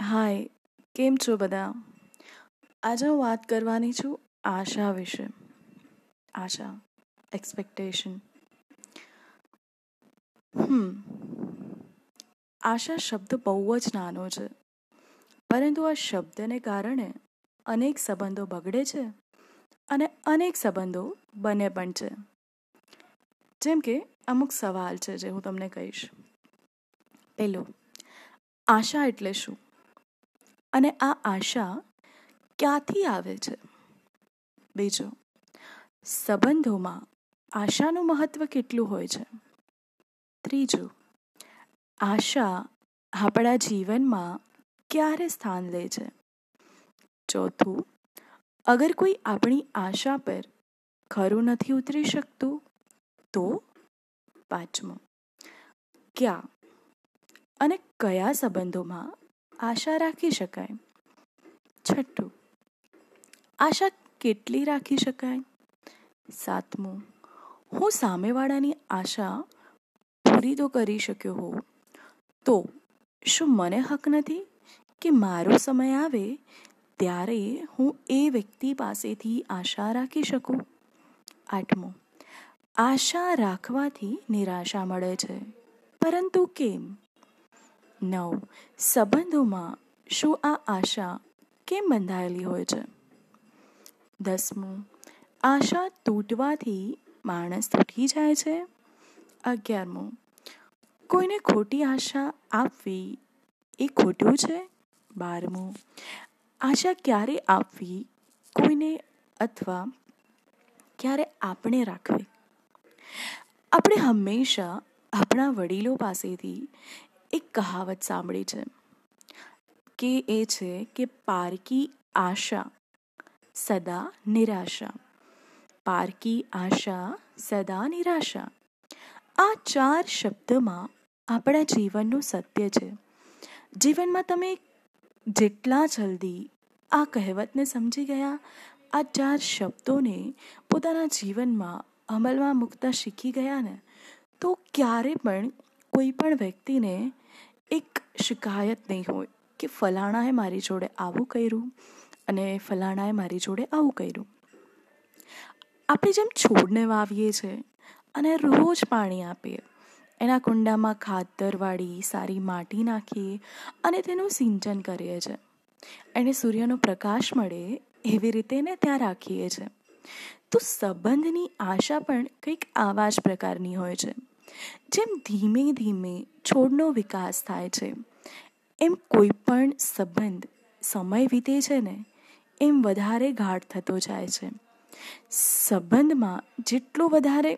હાય, કેમ છો બધા? આજે હું વાત કરવાની છું આશા વિશે. આશા એક્સપેક્ટેશન હમ, આશા શબ્દ બહુ જ નાનો છે. પરંતુ આ શબ્દને કારણે અનેક સંબંધો બગડે છે અને અનેક સંબંધો બને પણ છે. જેમ કે, અમુક સવાલ છે જે હું તમને કહીશ. પહેલો, આશા એટલે શું? અને આ આશા ક્યાંથી આવે છે? બીજો, સંબંધોમાં આશાનું મહત્વ કેટલું હોય છે? ત્રીજું, આશા આપણા જીવનમાં ક્યારે સ્થાન લે છે? ચોથું, અગર કોઈ આપણી આશા પર ખરું નથી ઉતરી શકતું, તો પાંચમું, ક્યાં અને કયા સંબંધોમાં આશા રાખી શકાય. છઠ્ઠું, આશા કેટલી રાખી શકાય? સાતમું, હું સામેવાળાની આશા પૂરી તો કરી શક્યો હોઉં. તો શું મને હક નથી કે મારો સમય આવે ત્યારે હું એ વ્યક્તિ પાસેથી આશા રાખી શકું? આઠમું, આશા રાખવાથી નિરાશા મળે છે. પરંતુ કેમ? નવ. સંબંધોમાં શું આ આશા કેમ બંધાયેલી હોય છે? દસમું. આશા તૂટવાથી માણસ તૂટી જાય છે? અગિયારમું. કોઈને ખોટી આશા આપવી એ ખોટું છે? બારમું. આશા ક્યારે આપવી? કોઈને અથવા ક્યારે આપણે રાખવી? આપણે હંમેશા આપણા વડીલો પાસેથી એક કહાવત સાંભળી છે કે એ છે કે પારકી આશા સદા નિરાશા. પારકી આશા સદા નિરાશા. આ ચાર શબ્દમાં આપણા જીવનનું સત્ય છે. જીવનમાં તમે જેટલા જલ્દી આ કહેવતને સમજી ગયા, આ ચાર શબ્દોને પોતાના જીવનમાં અમલમાં મૂકતા શીખી ગયા ને, તો ક્યારે પણ કોઈ પણ વ્યક્તિને એક શિકાયત નહીં હોય કે ફલાણાએ મારી જોડે આવું કર્યું અને ફલાણાએ મારી જોડે આવું કર્યું. આપણે જેમ છોડને વાવીએ છીએ અને રોજ પાણી આપીએ, એના કુંડામાં ખાતરવાળી સારી માટી નાખીએ અને તેનું સિંચન કરીએ છીએ એને સૂર્યનો પ્રકાશ મળે એવી રીતે એને ત્યાં રાખીએ છીએ તો સંબંધની આશા પણ કંઈક આવા જ પ્રકારની હોય છે. જેમ ધીમે ધીમે છોડનો વિકાસ થાય છે, એમ કોઈ પણ સંબંધ સમય વીતે છે ને, એમ વધારે ગાઢ થતો જાય છે. સંબંધમાં જેટલો વધારે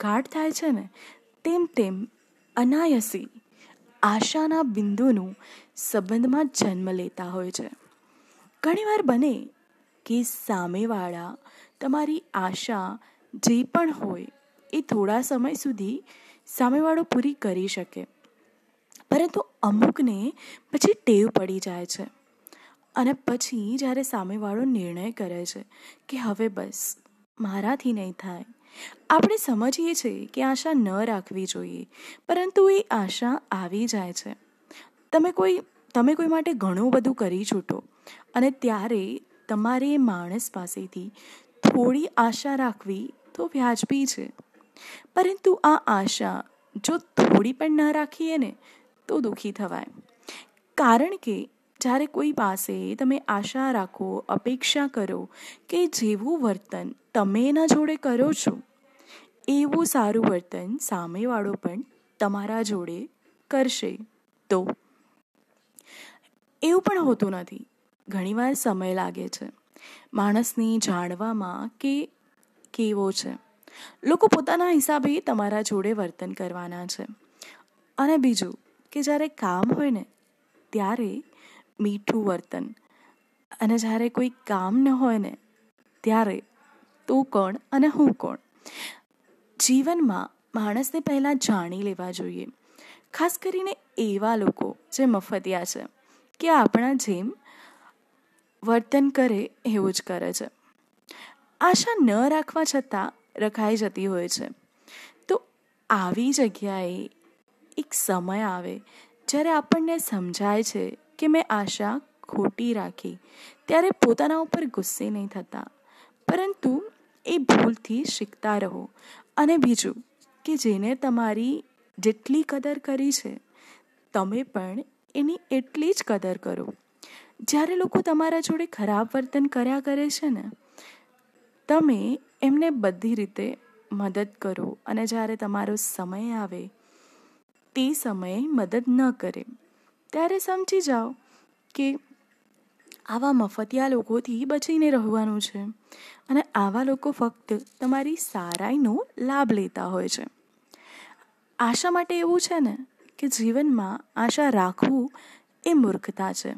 ગાઢ થાય છે ને, તેમ તેમ અનાયસી આશાના બિંદુનું સંબંધમાં જન્મ લેતા હોય છે. ઘણીવાર બને કે સામેવાળા તમારી આશા જે પણ હોય એ થોડા સમય સુધી સામેવાળો પૂરી કરી શકે. પરંતુ અમુકને પછી ટેવ પડી જાય છે. અને પછી જ્યારે સામેવાળો નિર્ણય કરે છે કે હવે બસ, મારાથી નહીં થાય. આપણે સમજીએ છીએ કે આશા ન રાખવી જોઈએ, પરંતુ એ આશા આવી જાય છે. તમે કોઈ તમે કોઈ માટે ઘણું બધું કરી છૂટો અને ત્યારે તમારે એ માણસ પાસેથી થોડી આશા રાખવી તો વ્યાજબી છે. પરંતુ આ આશા જો થોડી પણ ન રાખીએ ને, તો દુઃખી થવાય. કારણ કે જ્યારે કોઈ પાસે તમે આશા રાખો, અપેક્ષા કરો કે જેવું વર્તન તમે એના જોડે કરો છો, એવું સારું વર્તન સામેવાળો પણ તમારા જોડે કરશે તો. એવું પણ હોતું નથી. ઘણીવાર સમય લાગે છે. માણસને જાણવામાં કે કેવો છે. લોકો પોતાના હિસાબે તમારા જોડે વર્તન કરવાના છે. અને બીજું કે જ્યારે કામ હોય ને, ત્યારે મીઠું વર્તન. અને જ્યારે કોઈ કામ ન હોય ને, ત્યારે તું કોણ અને હું કોણ? જીવનમાં માણસને પહેલાં જાણી લેવા જોઈએ. ખાસ કરીને એવા લોકો જે મફતિયા છે, કે આપણા જેમ વર્તન કરે એવું જ કરે છે. આશા ન રાખવા છતાં રખાઈ જતી હોય છે. તો આવી જગ્યાએ એક સમય આવે જ્યારે આપણને સમજાય છે કે મેં આશા ખોટી રાખી, ત્યારે પોતાના ઉપર ગુસ્સે નહીં થતા. પરંતુ એ ભૂલથી શીખતા રહો. અને બીજું કે જેને તમારી જેટલી કદર કરી છે, તમે પણ એની એટલી જ કદર કરો. જ્યારે લોકો તમારા જોડે ખરાબ વર્તન કર્યા કરે છે ને, તમે એમને બધી રીતે મદદ કરો. અને જ્યારે તમારો સમય આવે, તે સમયે મદદ ન કરે, ત્યારે સમજી જાઓ કે આવા મફતિયા લોકોથી બચીને રહેવાનું છે. અને આવા લોકો ફક્ત તમારી સારાઈનો લાભ લેતા હોય છે. આશા માટે એવું છે ને કે જીવનમાં આશા રાખવું એ મૂર્ખતા છે.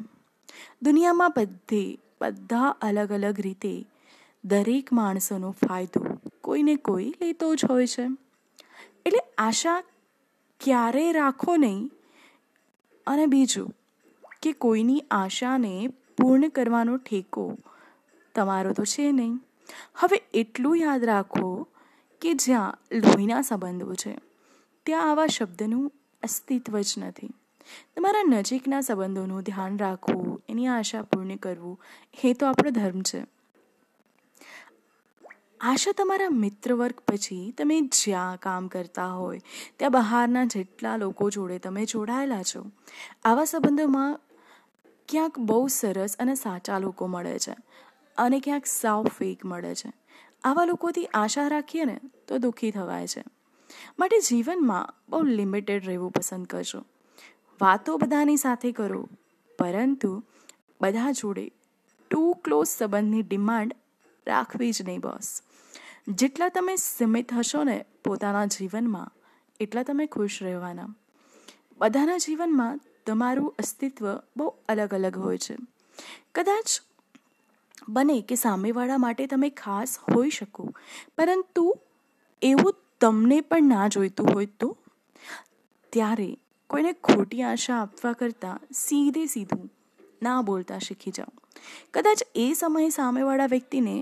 દુનિયામાં બધે, બધા અલગ અલગ રીતે દરેક માણસોનો ફાયદો કોઈને કોઈ લેતો જ હોય છે. એટલે આશા ક્યારેય રાખો નહીં? અને બીજું, કે કોઈની આશાને પૂર્ણ કરવાનો ઠેકો તમારો તો છે નહીં. હવે એટલું યાદ રાખો કે જ્યાં લોહીના સંબંધો છે, ત્યાં આવા શબ્દનું અસ્તિત્વ જ નથી. તમારા નજીકના સંબંધોનું ધ્યાન રાખવું, એની આશા પૂર્ણ કરવું, એ તો આપણો ધર્મ છે. આશા તમારા મિત્ર વર્ગ પછી તમે જ્યાં કામ કરતા હોય, ત્યાં બહારના જેટલા લોકો જોડે તમે જોડાયેલા છો, આવા સંબંધોમાં ક્યાંક બહુ સરસ અને સાચા લોકો મળે છે અને ક્યાંક સાવ ફેક મળે છે. આવા લોકોથી આશા રાખીએ ને તો દુઃખી થવાય છે. માટે જીવનમાં બહુ લિમિટેડ રહેવું પસંદ કરજો. વાતો બધાની સાથે કરો, પરંતુ બધા જોડે ટુ ક્લોઝ સંબંધની ડિમાન્ડ રાખવી જ નહીં બસ જેટલા તમે સીમિત હશો ને પોતાના જીવનમાં, એટલા તમે ખુશ રહેવાના. બધાના જીવનમાં તમારું અસ્તિત્વ બહુ અલગ અલગ હોય છે. કદાચ બને કે સામેવાળા માટે તમે ખાસ હોઈ શકો, પરંતુ એવું તમને પણ ના જોઈતું હોય તો? ત્યારે કોઈને ખોટી આશા આપવા કરતાં સીધે સીધું ના બોલતા શીખી જાઓ. કદાચ એ સમયે સામેવાળા વ્યક્તિને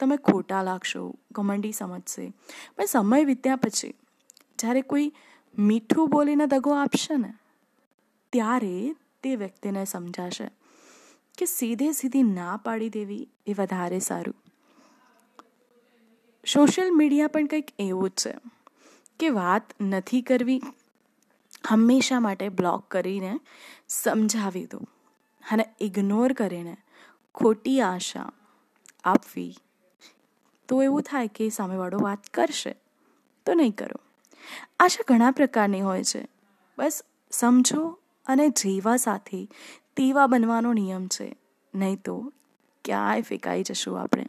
તમે ખોટા લાગશો ઘમંડી સમજશે. પણ સમય વીત્યા પછી, જ્યારે કોઈ મીઠું બોલીને દગો આપશે ને, ત્યારે તે વ્યક્તિને સમજાશે કે સીધે સીધી ના પાડી દેવી એ વધારે સારું. સોશિયલ મીડિયા પણ કંઈક એવું જ છે કે વાત નથી કરવી, હંમેશા માટે બ્લોક કરીને સમજાવી દો અને ઇગ્નોર કરીને ખોટી આશા આપવી તો એવું થાય કે સામેવાળો વાત કરશે, તો નહીં કરો. આશા ઘણા પ્રકારની હોય છે. બસ સમજો અને જેવા સાથે તેવા બનવાનો નિયમ છે. નહીં તો ક્યાંય ફેંકાઈ જશું આપણે.